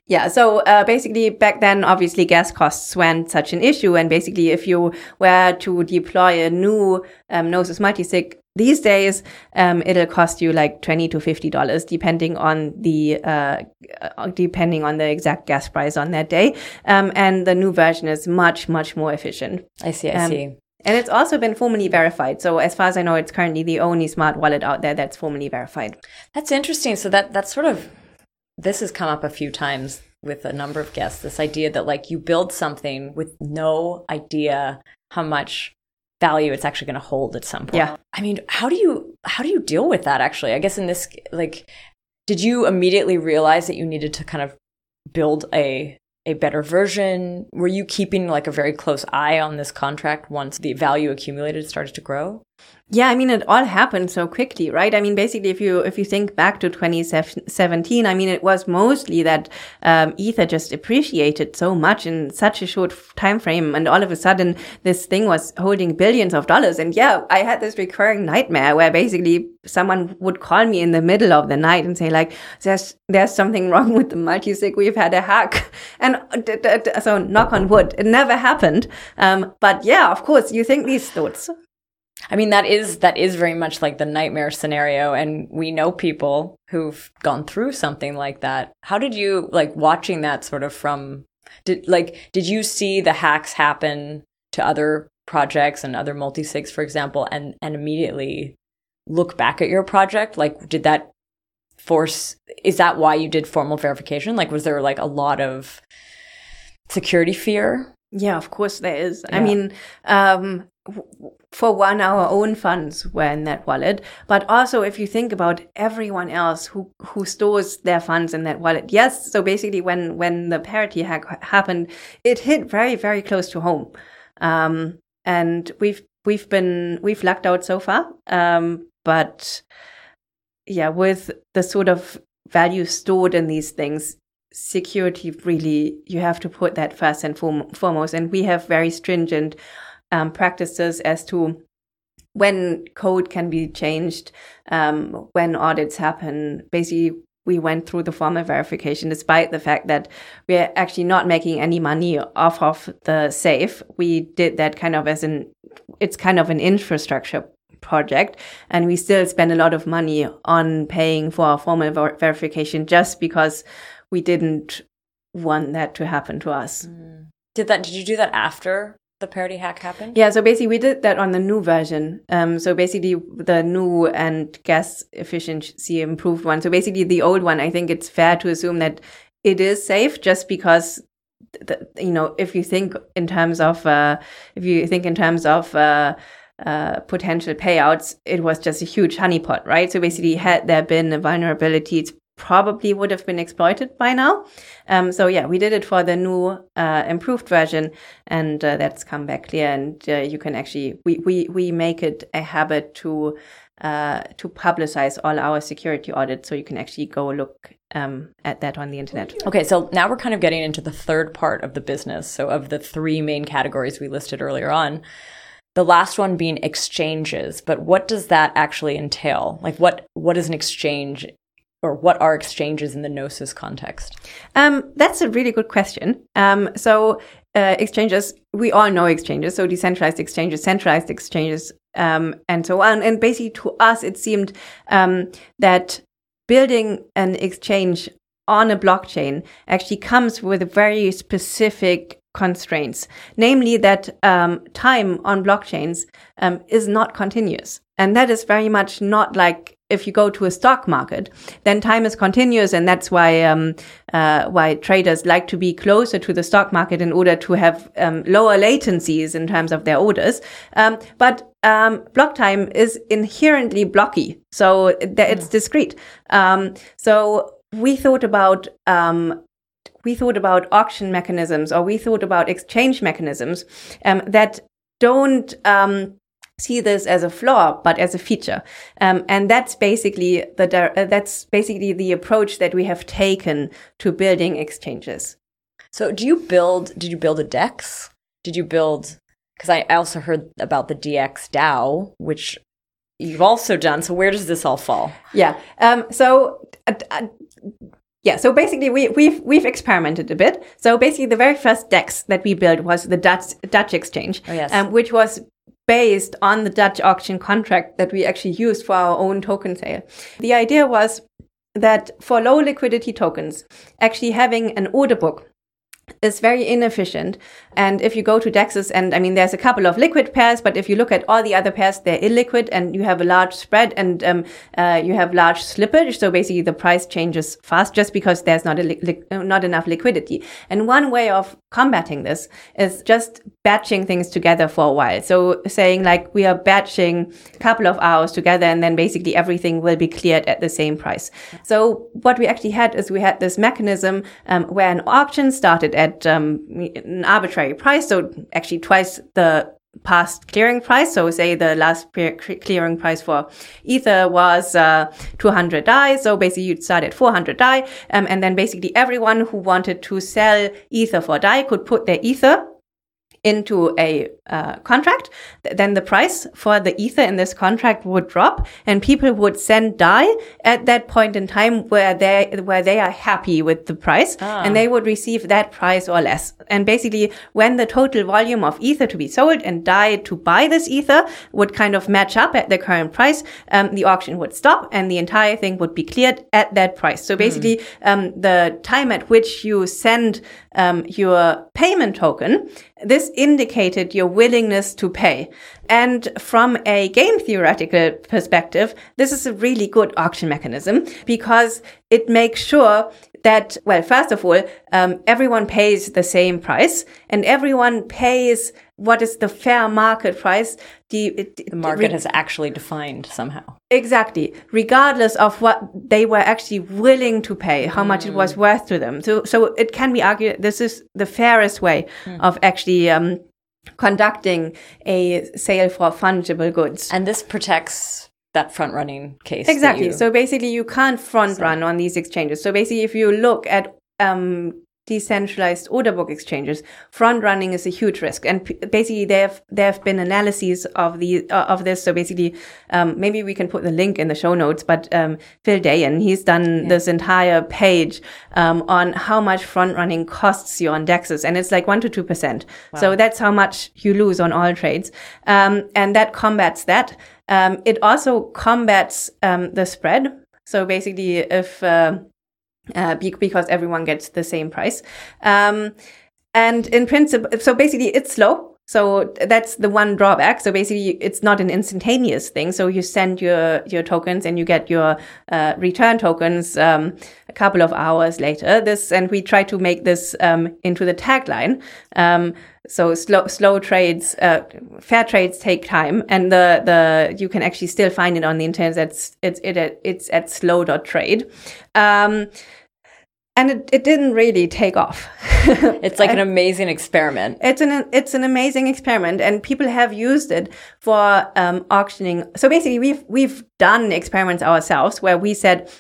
yeah, so uh, basically back then, obviously gas costs weren't such an issue, and basically if you were to deploy a new um, Gnosis multisig these days, um, it'll cost you like twenty to fifty dollars, depending on the uh, uh, depending on the exact gas price on that day. Um, and the new version is much much more efficient. I see. I Um, see. And it's also been formally verified. So as far as I know, it's currently the only smart wallet out there that's formally verified. That's interesting. So that that's sort of this has come up a few times with a number of guests. This idea that like you build something with no idea how much value it's actually going to hold at some point. Yeah. I mean, how do you how do you deal with that? Actually, I guess in this like, did you immediately realize that you needed to kind of build a a better version? Were you keeping like a very close eye on this contract once the value accumulated started to grow? Yeah, I mean, it all happened so quickly, right? I mean, basically, if you if you think back to 2017, I mean, it was mostly that um, Ether just appreciated so much in such a short time frame, and all of a sudden, this thing was holding billions of dollars. And yeah, I had this recurring nightmare where basically someone would call me in the middle of the night and say like, "There's there's something wrong with the multisig. We've had a hack," and so knock on wood, it never happened. Um, but yeah, of course, you think these thoughts. I mean, that is that is very much like the nightmare scenario, and we know people who've gone through something like that. How did you like watching that sort of from? Did like did you see the hacks happen to other projects and other multisigs, for example, and and immediately look back at your project? Like, did that force? Is that why you did formal verification? Like, was there like a lot of security fear? Yeah, of course there is. Yeah. I mean, um, for one, our own funds were in that wallet, but also if you think about everyone else who who stores their funds in that wallet. Yes, so basically, when when the parity hack happened, it hit very very close to home, um, and we've we've been we've lucked out so far, um, but yeah, with the sort of value stored in these things, security really you have to put that first and foremost, and we have very stringent um, practices as to when code can be changed, um, when audits happen. Basically, we went through the formal verification despite the fact that we're actually not making any money off of the safe. We did that kind of as an, it's kind of an infrastructure project and we still spend a lot of money on paying for our formal ver- verification just because we didn't want that to happen to us. Mm. Did that, did you do that after the parity hack happened? Yeah, so basically we did that on the new version. Um, so basically the new and gas efficiency improved one. So basically the old one, I think it's fair to assume that it is safe just because the, you know if you think in terms of uh, if you think in terms of uh, uh, potential payouts, it was just a huge honeypot, right? So basically, had there been a vulnerability, it's probably would have been exploited by now. Um, so yeah, we did it for the new uh, improved version, and uh, that's come back clear. And uh, you can actually we we we make it a habit to uh, to publicize all our security audits, so you can actually go look um, at that on the internet. Okay, so now we're kind of getting into the third part of the business. So of the three main categories we listed earlier on. The last one being exchanges, but what does that actually entail? Like what what is an exchange or what are exchanges in the Gnosis context? Um, that's a really good question. Um, so uh, exchanges, we all know exchanges, so decentralized exchanges, centralized exchanges, um, and so on. And basically, to us, it seemed um, that building an exchange on a blockchain actually comes with very specific constraints, namely that um, time on blockchains um, is not continuous. And that is very much not like if you go to a stock market, then time is continuous, and that's why um, uh, why traders like to be closer to the stock market in order to have um, lower latencies in terms of their orders. Um, but um, block time is inherently blocky, so it's discrete. Um, so we thought about um, we thought about auction mechanisms, or we thought about exchange mechanisms um, that don't um, see this as a flaw, but as a feature. Um, and that's basically the uh, that's basically the approach that we have taken to building exchanges. So, do you build? Did you build a DEX? Did you build? Because I also heard about the DX DAO, which you've also done. So, where does this all fall? Yeah. Um, so. Uh, uh, yeah, so basically we, we've we've experimented a bit. So basically, the very first DEX that we built was the Dutch Dutch exchange, oh, yes. um, which was based on the Dutch auction contract that we actually used for our own token sale. The idea was that for low liquidity tokens, actually having an order book is very inefficient. And if you go to DEXs, and I mean, there's a couple of liquid pairs, but if you look at all the other pairs, they're illiquid and you have a large spread and um, uh, you have large slippage. So basically the price changes fast just because there's not, li- not enough liquidity. And one way of combating this is just batching things together for a while. So saying like we are batching a couple of hours together and then basically everything will be cleared at the same price. So what we actually had is we had this mechanism um, where an auction started at um, an arbitrary price. So actually twice the past clearing price. So say the last clearing price for Ether was uh, 200 DAI. So basically you'd start at 400 DAI. Um, and then basically everyone who wanted to sell Ether for DAI could put their Ether into a uh, contract, then the price for the ether in this contract would drop, and people would send DAI at that point in time where they where they are happy with the price, ah. and they would receive that price or less. And basically, when the total volume of ether to be sold and DAI to buy this ether would kind of match up at the current price, um, the auction would stop, and the entire thing would be cleared at that price. So basically, mm. um, the time at which you send um, your payment token this indicated your willingness to pay. And from a game theoretical perspective, this is a really good auction mechanism because it makes sure that, well, first of all, um, everyone pays the same price and everyone pays what is the fair market price. The, the market has actually defined somehow. Exactly. Regardless of what they were actually willing to pay, how mm. much it was mm. worth to them. So, so it can be argued this is the fairest way mm. of actually, um, conducting a sale for fungible goods. And this protects that front running case. Exactly. So basically, you can't front run on these exchanges. So basically, if you look at um, decentralized order book exchanges, front running is a huge risk. And p- basically, there have there have been analyses of the uh, of this. So basically, um, maybe we can put the link in the show notes. But um, Phil Daian, he's done yeah. this entire page um, on how much front running costs you on dexes, and it's like one to two percent. Wow. So that's how much you lose on all trades, um, and that combats that. Um, it also combats um, the spread. So basically, if uh, uh, because everyone gets the same price. Um, and in principle, so basically it's slow. So that's the one drawback. So basically, it's not an instantaneous thing. So you send your your tokens and you get your uh, return tokens um, a couple of hours later. This and we try to make this um, into the tagline. Um, so slow slow trades, uh, fair trades take time, and the the you can actually still find it on the internet. It's it's it, it's at slow.trade. Um, and it, it didn't really take off. it's like an amazing experiment. It's an it's an amazing experiment, and people have used it for um, auctioning. So basically, we've we've done experiments ourselves where we said,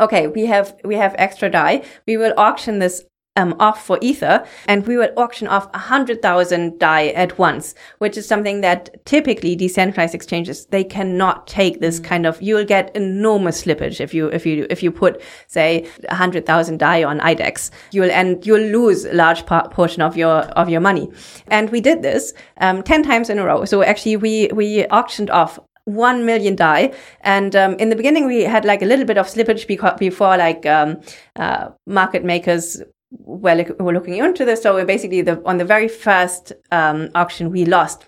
okay, we have we have extra DAI. We will auction this um, off for Ether, and we would auction off 100,000 DAI at once, which is something that typically decentralized exchanges, they cannot take this mm. kind of, you'll get enormous slippage if you, if you, if you put, say, 100,000 DAI on IDEX. You'll end, you'll lose a large portion of your, of your money. And we did this, um, 10 times in a row. So actually we, we auctioned off 1 million DAI. And um, in the beginning, we had like a little bit of slippage before like um, uh, market makers we're, we're looking into this. So basically, the, on the very first um, auction, we lost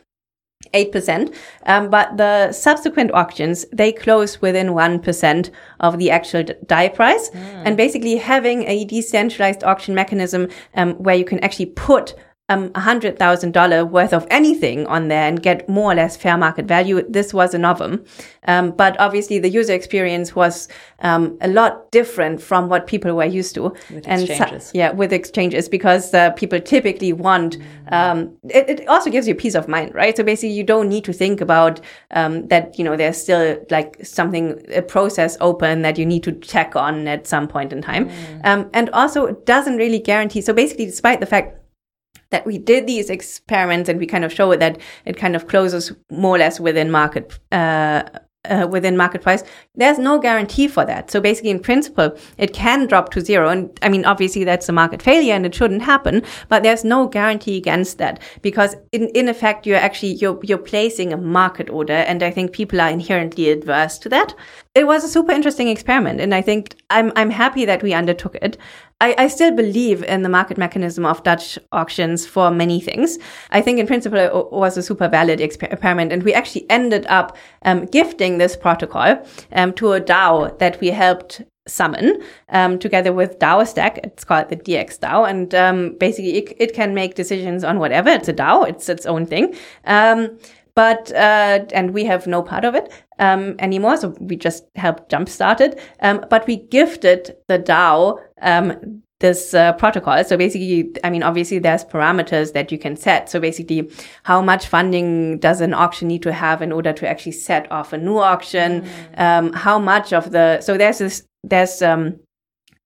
8%. Um, but the subsequent auctions, they close within 1% of the actual DAI price. Mm. And basically having a decentralized auction mechanism um, where you can actually put um, $100,000 worth of anything on there and get more or less fair market value. This was a novum. Um, but obviously the user experience was um, a lot different from what people were used to. With and exchanges. So, yeah, with exchanges because uh, people typically want, um, it, it, also gives you peace of mind, right? So basically you don't need to think about um, that, you know, there's still like something, a process open that you need to check on at some point in time. Mm. Um, and also it doesn't really guarantee. So basically, despite the fact that we did these experiments and we kind of show that it kind of closes more or less within market uh, uh, within market price, there's no guarantee for that. So basically, in principle, it can drop to zero. And I mean, obviously, that's a market failure and it shouldn't happen. But there's no guarantee against that because, in in effect, you're actually you're you're placing a market order, and I think people are inherently adverse to that. It was a super interesting experiment, and I think I'm I'm happy that we undertook it. I, I still believe in the market mechanism of Dutch auctions for many things. I think in principle it was a super valid experiment and we actually ended up um, gifting this protocol um, to a DAO that we helped summon um, together with DAOstack. It's called the DX DAO, and um, basically it, it, can make decisions on whatever. It's a DAO. It's its own thing. Um, but uh, and we have no part of it um, anymore, so we just helped jumpstart it. Um, but we gifted the DAO um, this uh, protocol. So basically, I mean, obviously there's parameters that you can set. So basically, how much funding does an auction need to have in order to actually set off a new auction? Mm. Um, how much of the, so there's this, there's, um,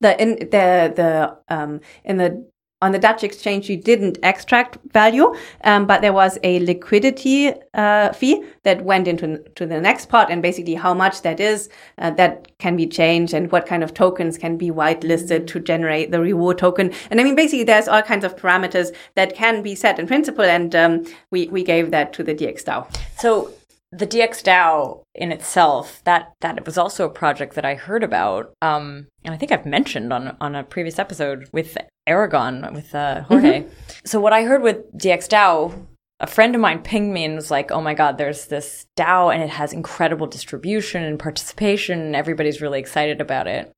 the in the the um in the on the Dutch exchange, you didn't extract value, um, but there was a liquidity uh, fee that went into to the next pot, and basically how much that is uh, that can be changed, and what kind of tokens can be whitelisted to generate the reward token. And I mean, basically, there's all kinds of parameters that can be set in principle, and um, we we gave that to the DXDAO. So the DXDAO in itself, that that was also a project that I heard about, um, and I think I've mentioned on on a previous episode with Aragon with uh, Jorge. Mm-hmm. So what I heard with DXDAO, a friend of mine pinged me and was like, "Oh my God, there's this DAO and it has incredible distribution and participation, and everybody's really excited about it."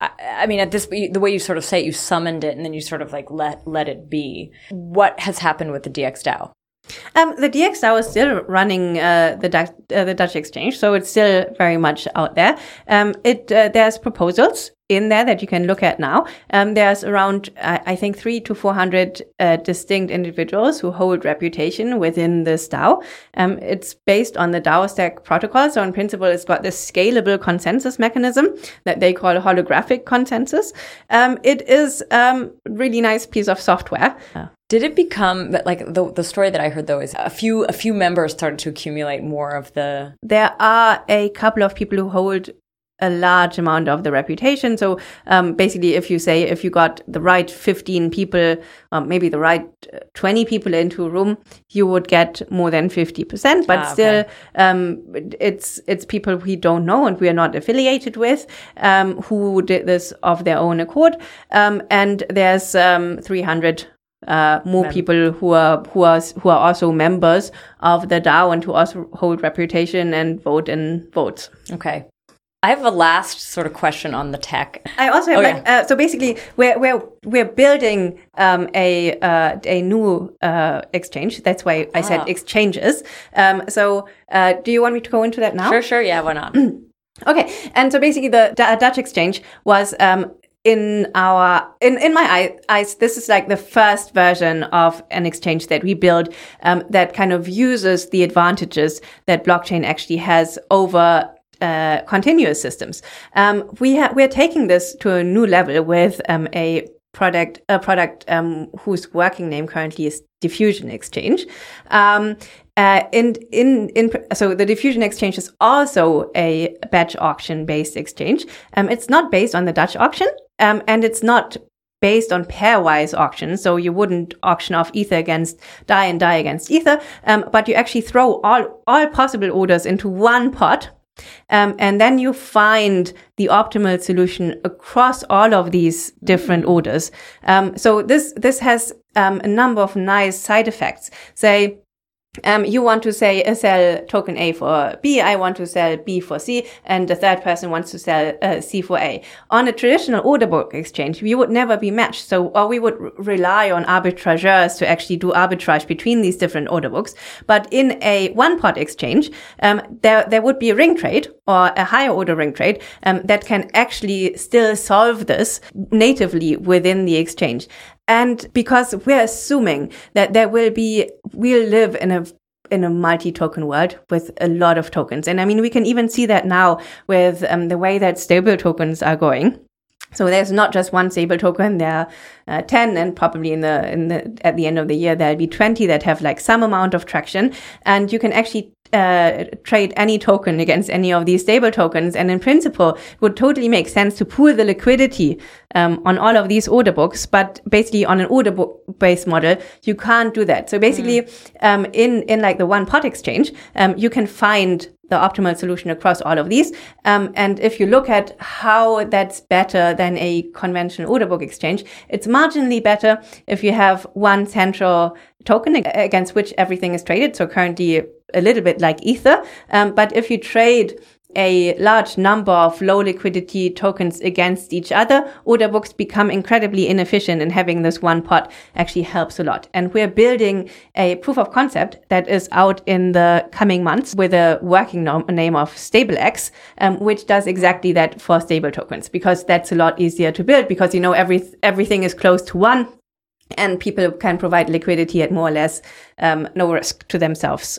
I, I mean, at this, the way you sort of say it, you summoned it and then you sort of like let let it be. What has happened with the DXDAO? Um, the DXDAO is still running uh, the, Dutch, uh, the Dutch exchange, so it's still very much out there. Um, it uh, there's proposals in there that you can look at now. Um, there's around, I think, three to 400 uh, distinct individuals who hold reputation within this DAO. Um, it's based on the DAOstack protocol. So in principle, it's got this scalable consensus mechanism that they call holographic consensus. Um, it is um, really nice piece of software. Did it become like the the story that I heard though is a few a few members started to accumulate more of the There are a couple of people who hold a large amount of the reputation. So um, basically, if you say if you got the right 15 people, um, maybe the right uh, 20 people into a room, you would get more than 50%. But ah, still, um, it's it's people we don't know and we are not affiliated with um, who did this of their own accord. Um, and there's um, 300 uh, more Mem- people who are who are who are also members of the DAO and who also hold reputation and vote in votes. Okay. I have a last sort of question on the tech. I also have oh, like, yeah. uh, so basically we're we're we're building um, a uh, a new uh, exchange. That's why I ah. said exchanges. Um, so uh, do you want me to go into that now? Sure, sure. Yeah, why not? okay, and so basically the D- Dutch exchange was um, in our in in my eyes this is like the first version of an exchange that we build um, that kind of uses the advantages that blockchain actually has over uh, continuous systems. Um, we ha- we're taking this to a new level with um, a product a product um, whose working name currently is dFusion Exchange. Um, uh, in, in, in, so the dFusion Exchange is also a batch auction based exchange. Um, it's not based on the Dutch auction, um, and it's not based on pairwise auctions. So you wouldn't auction off ether against DAI and DAI against ether, um, but you actually throw all, all possible orders into one pot um, and then you find the optimal solution across all of these different mm. orders. Um, so this, this has um, a number of nice side effects. Say, um, you want to say uh, sell token A for B, I want to sell B for C, and the third person wants to sell uh, C for A. On a traditional order book exchange, we would never be matched. So, or we would rely on arbitrageurs to actually do arbitrage between these different order books. But in a one pot exchange, um, there, there would be a ring trade or a higher order ring trade um, that can actually still solve this natively within the exchange. And because we're assuming that there will be, we'll live in a in a multi-token world with a lot of tokens. And I mean, we can even see that now with um, the way that stable tokens are going. So there's not just one stable token. There are uh, 10 and probably in the, in the, at the end of the year, there'll be 20 that have like some amount of traction. And you can actually uh, trade any token against any of these stable tokens. And in principle, it would totally make sense to pool the liquidity um, on all of these order books. But basically, on an order book based model, you can't do that. So basically, mm. um, in in like the one pot exchange, um, you can find the optimal solution across all of these. Um, and if you look at how that's better than a conventional order book exchange, it's marginally better if you have one central token against which everything is traded. So currently a little bit like Ether. Um, but if you trade a large number of low liquidity tokens against each other, order books become incredibly inefficient and having this one pot actually helps a lot. And we're building a proof of concept that is out in the coming months with a working name of StableX, um, which does exactly that for stable tokens because that's a lot easier to build because you know every, everything is close to one and people can provide liquidity at more or less um, no risk to themselves.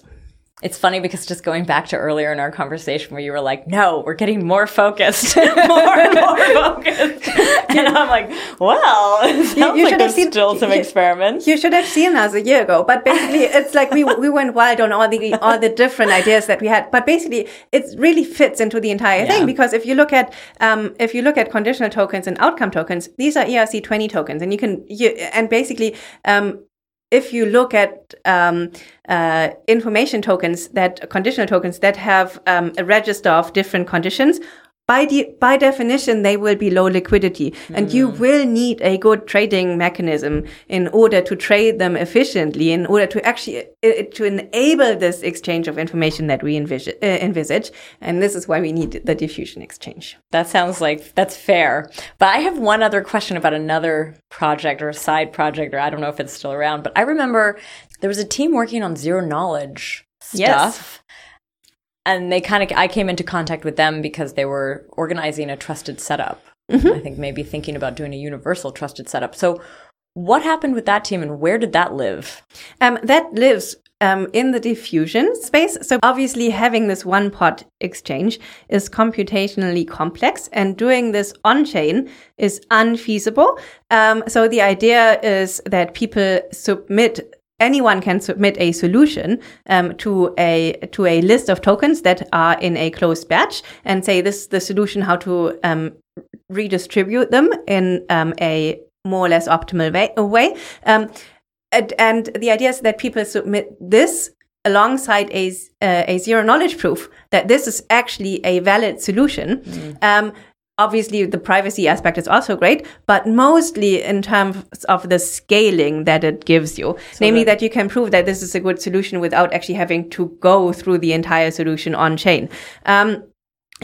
It's funny because just going back to earlier in our conversation where you were like, no, we're getting more focused, more and more focused. and I'm like, well, it sounds you, you like there's seen, still some you, experiments. You should have seen us a year ago. But basically, it's like we, we went wild on all the, all the different ideas that we had. But basically, it really fits into the entire yeah. thing because if you look at, um, if you look at conditional tokens and outcome tokens, these are ERC20 tokens and you can, you, and basically, um, if you look at um, uh, information tokens that conditional tokens that have um, a register of different conditions by de- by definition, they will be low liquidity, mm. and you hmm. will need a good trading mechanism in order to trade them efficiently, in order to actually uh, to enable this exchange of information that we envisage, uh, envisage. And this is why we need the dFusion exchange. That sounds like that's fair. But I have one other question about another project or a side project, or I don't know if it's still around. But I remember there was a team working on zero knowledge stuff. Yes and they kind of i came into contact with them because they were organizing a trusted setup mm-hmm. i think maybe thinking about doing a universal trusted setup so what happened with that team and where did that live um, that lives um, in the dFusion space. So obviously having this one pot exchange is computationally complex and doing this on chain is unfeasible. Um, so the idea is that people submit anyone can submit a solution um, to a to a list of tokens that are in a closed batch and say this is the solution how to um, redistribute them in um, a more or less optimal way. way. Um, and, and, the idea is that people submit this alongside a, uh, a zero knowledge proof that this is actually a valid solution. Mm obviously the privacy aspect is also great, but mostly in terms of the scaling that it gives you. So Namely that, that you can prove that this is a good solution without actually having to go through the entire solution on chain. Um,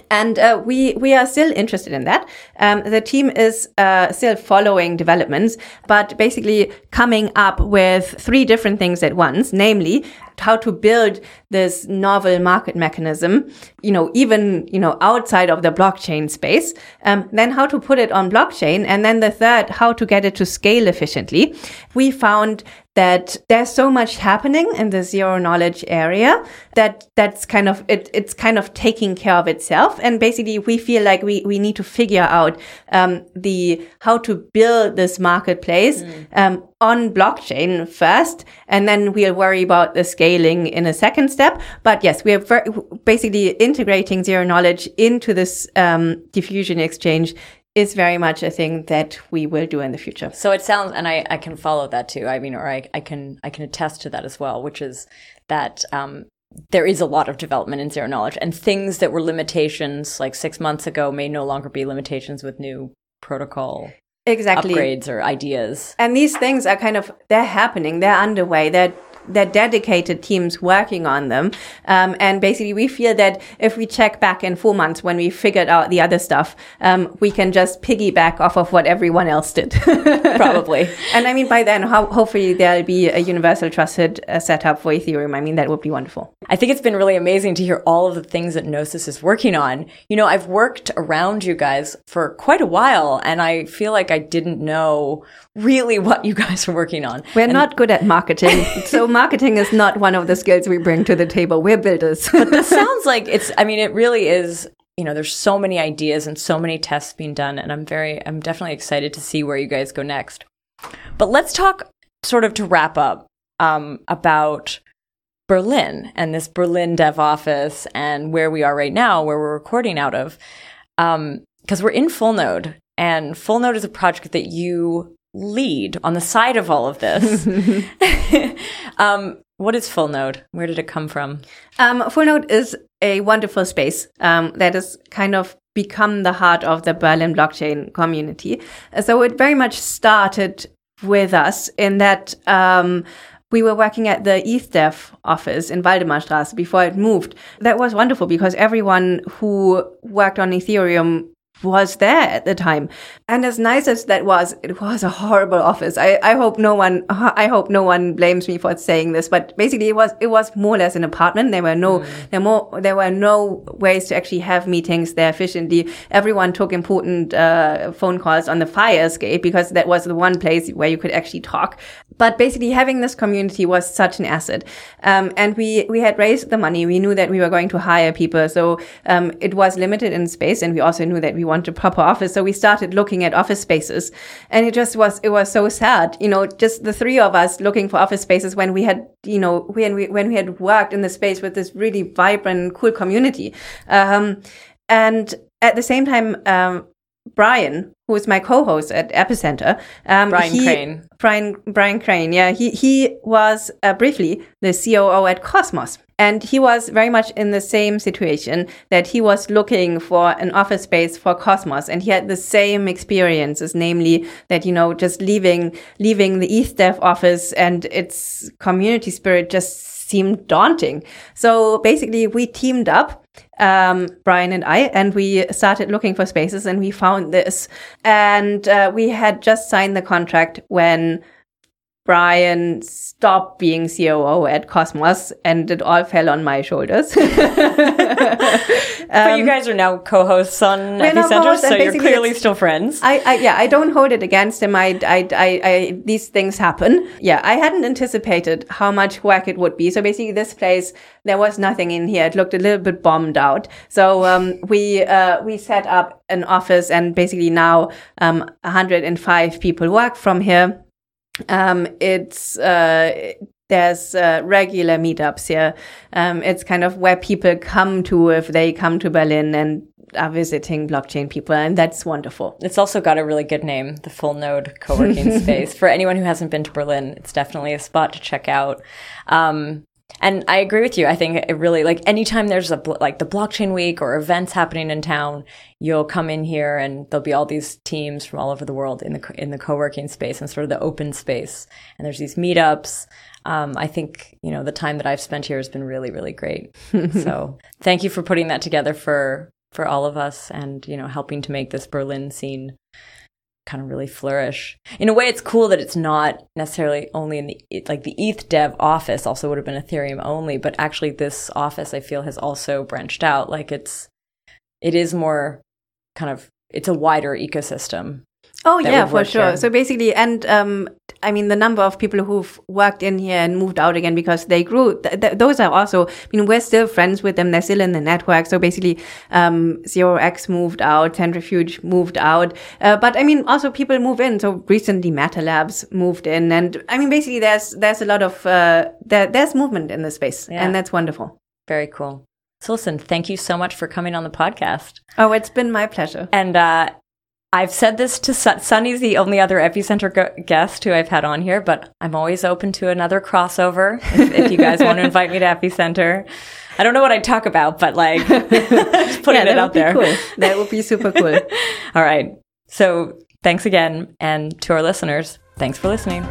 and uh, we we are still interested in that. Um, the team is uh, still following developments, but basically coming up with three different things at once. Namely, how to build this novel market mechanism, you know, even, you know, outside of the blockchain space. Um, then how to put it on blockchain. And then the third, how to get it to scale efficiently. We found that there's so much happening in the zero knowledge area that that's kind of it, it's kind of taking care of itself and basically we feel like we we need to figure out um, the how to build this marketplace mm. um, on blockchain first and then we'll worry about the scaling in a second step but yes we are basically integrating zero knowledge into this um, dFusion exchange is very much a thing that we will do in the future. So it sounds, and I, I can follow that too. I mean, or I, I can I can attest to that as well, which is that um, there is a lot of development in zero knowledge, and things that were limitations like six months ago may no longer be limitations with new protocol exactly upgrades or ideas. And these things are kind of they're happening, they're underway, they're they're dedicated teams working on them. Um, and basically, we feel that if we check back in four months when we figured out the other stuff, um, we can just piggyback off of what everyone else did. Probably. And I mean, by then, ho- hopefully, there'll be a universal trusted uh, setup for Ethereum. I mean, that would be wonderful. I think it's been really amazing to hear all of the things that Gnosis is working on. You know, I've worked around you guys for quite a while, and I feel like I didn't know really what you guys are working on. We're and not good at marketing. so marketing is not one of the skills we bring to the table. We're builders. but this sounds like it's I mean it really is you know there's so many ideas and so many tests being done and I'm very I'm definitely excited to see where you guys go next. But let's talk sort of to wrap up um, about Berlin and this Berlin dev office and where we are right now, where we're recording out of. Because um, we're in Full Node, and Full Node is a project that you lead on the side of all of this. um, what is Full Node? Where did it come from? Um, Full Node is a wonderful space um, that has kind of become the heart of the Berlin blockchain community. So it very much started with us in that um, we were working at the ETHDev office in Waldemarstraße before it moved. That was wonderful because everyone who worked on Ethereum was there at the time. And as nice as that was, it was a horrible office. I, I hope no one, I hope no one blames me for saying this, but basically it was, it was more or less an apartment. There were no, mm. there more, there were no ways to actually have meetings there efficiently. Everyone took important, uh, phone calls on the fire escape because that was the one place where you could actually talk. But basically having this community was such an asset. Um, and we, we had raised the money. We knew that we were going to hire people. So, um, it was limited in space and we also knew that we wanted a proper office. So we started looking at office spaces and it just was, it was so sad, you know, just the three of us looking for office spaces when we had, you know, when we, when we had worked in the space with this really vibrant, cool community. Um, and at the same time, um, Brian, who is my co-host at Epicenter, um, Brian he, Crain. Brian Brian Crain, yeah, he he was uh, briefly the COO at Cosmos, and he was very much in the same situation that he was looking for an office space for Cosmos, and he had the same experiences, namely that you know just leaving leaving the ETHDev office and its community spirit just seemed daunting. So basically, we teamed up um, Brian and I, and we started looking for spaces and we found this. And uh, we had just signed the contract when Brian stopped being COO at Cosmos and it all fell on my shoulders. um, but you guys are now co-hosts on Epicenter, so you're clearly still friends. I, I, yeah, I don't hold it against him. I, I, I, I, these things happen. Yeah, I hadn't anticipated how much work it would be. So basically this place, there was nothing in here. It looked a little bit bombed out. So, um, we, uh, we set up an office and basically now, um, 105 people work from here um, it's uh, there's uh, regular meetups here. Um, it's kind of where people come to if they come to Berlin and are visiting blockchain people, and that's wonderful. It's also got a really good name, the Full Node co-working space. For anyone who hasn't been to Berlin, it's definitely a spot to check out. Um, and I agree with you. I think it really like anytime there's a like the blockchain week or events happening in town, you'll come in here and there'll be all these teams from all over the world in the in the co-working space and sort of the open space. And there's these meetups. Um, I think you know the time that I've spent here has been really really great. so thank you for putting that together for for all of us and you know helping to make this Berlin scene kind of really flourish. In a way, it's cool that it's not necessarily only in the like the ETH dev office also would have been Ethereum only, but actually this office I feel has also branched out. Like it's it is more kind of it's a wider ecosystem Oh yeah, for sure. Here. So basically, and um, I mean, the number of people who've worked in here and moved out again because they grew. Th- th- those are also. I mean, we're still friends with them. They're still in the network. So basically, um, Zero X moved out, Centrifuge moved out. Uh, but I mean, also people move in. So recently, Matter Labs moved in, and I mean, basically, there's there's a lot of uh, there, there's movement in the space, yeah. and that's wonderful. Very cool. So listen, thank you so much for coming on the podcast. Oh, it's been my pleasure. And uh, I've said this to Sun- Sunny's the only other Epicenter go- guest who I've had on here, but I'm always open to another crossover if, if you guys want to invite me to Epicenter. I don't know what I'd talk about, but like just putting yeah, it out there. Cool. That would be super cool. All right. So thanks again. And to our listeners, thanks for listening.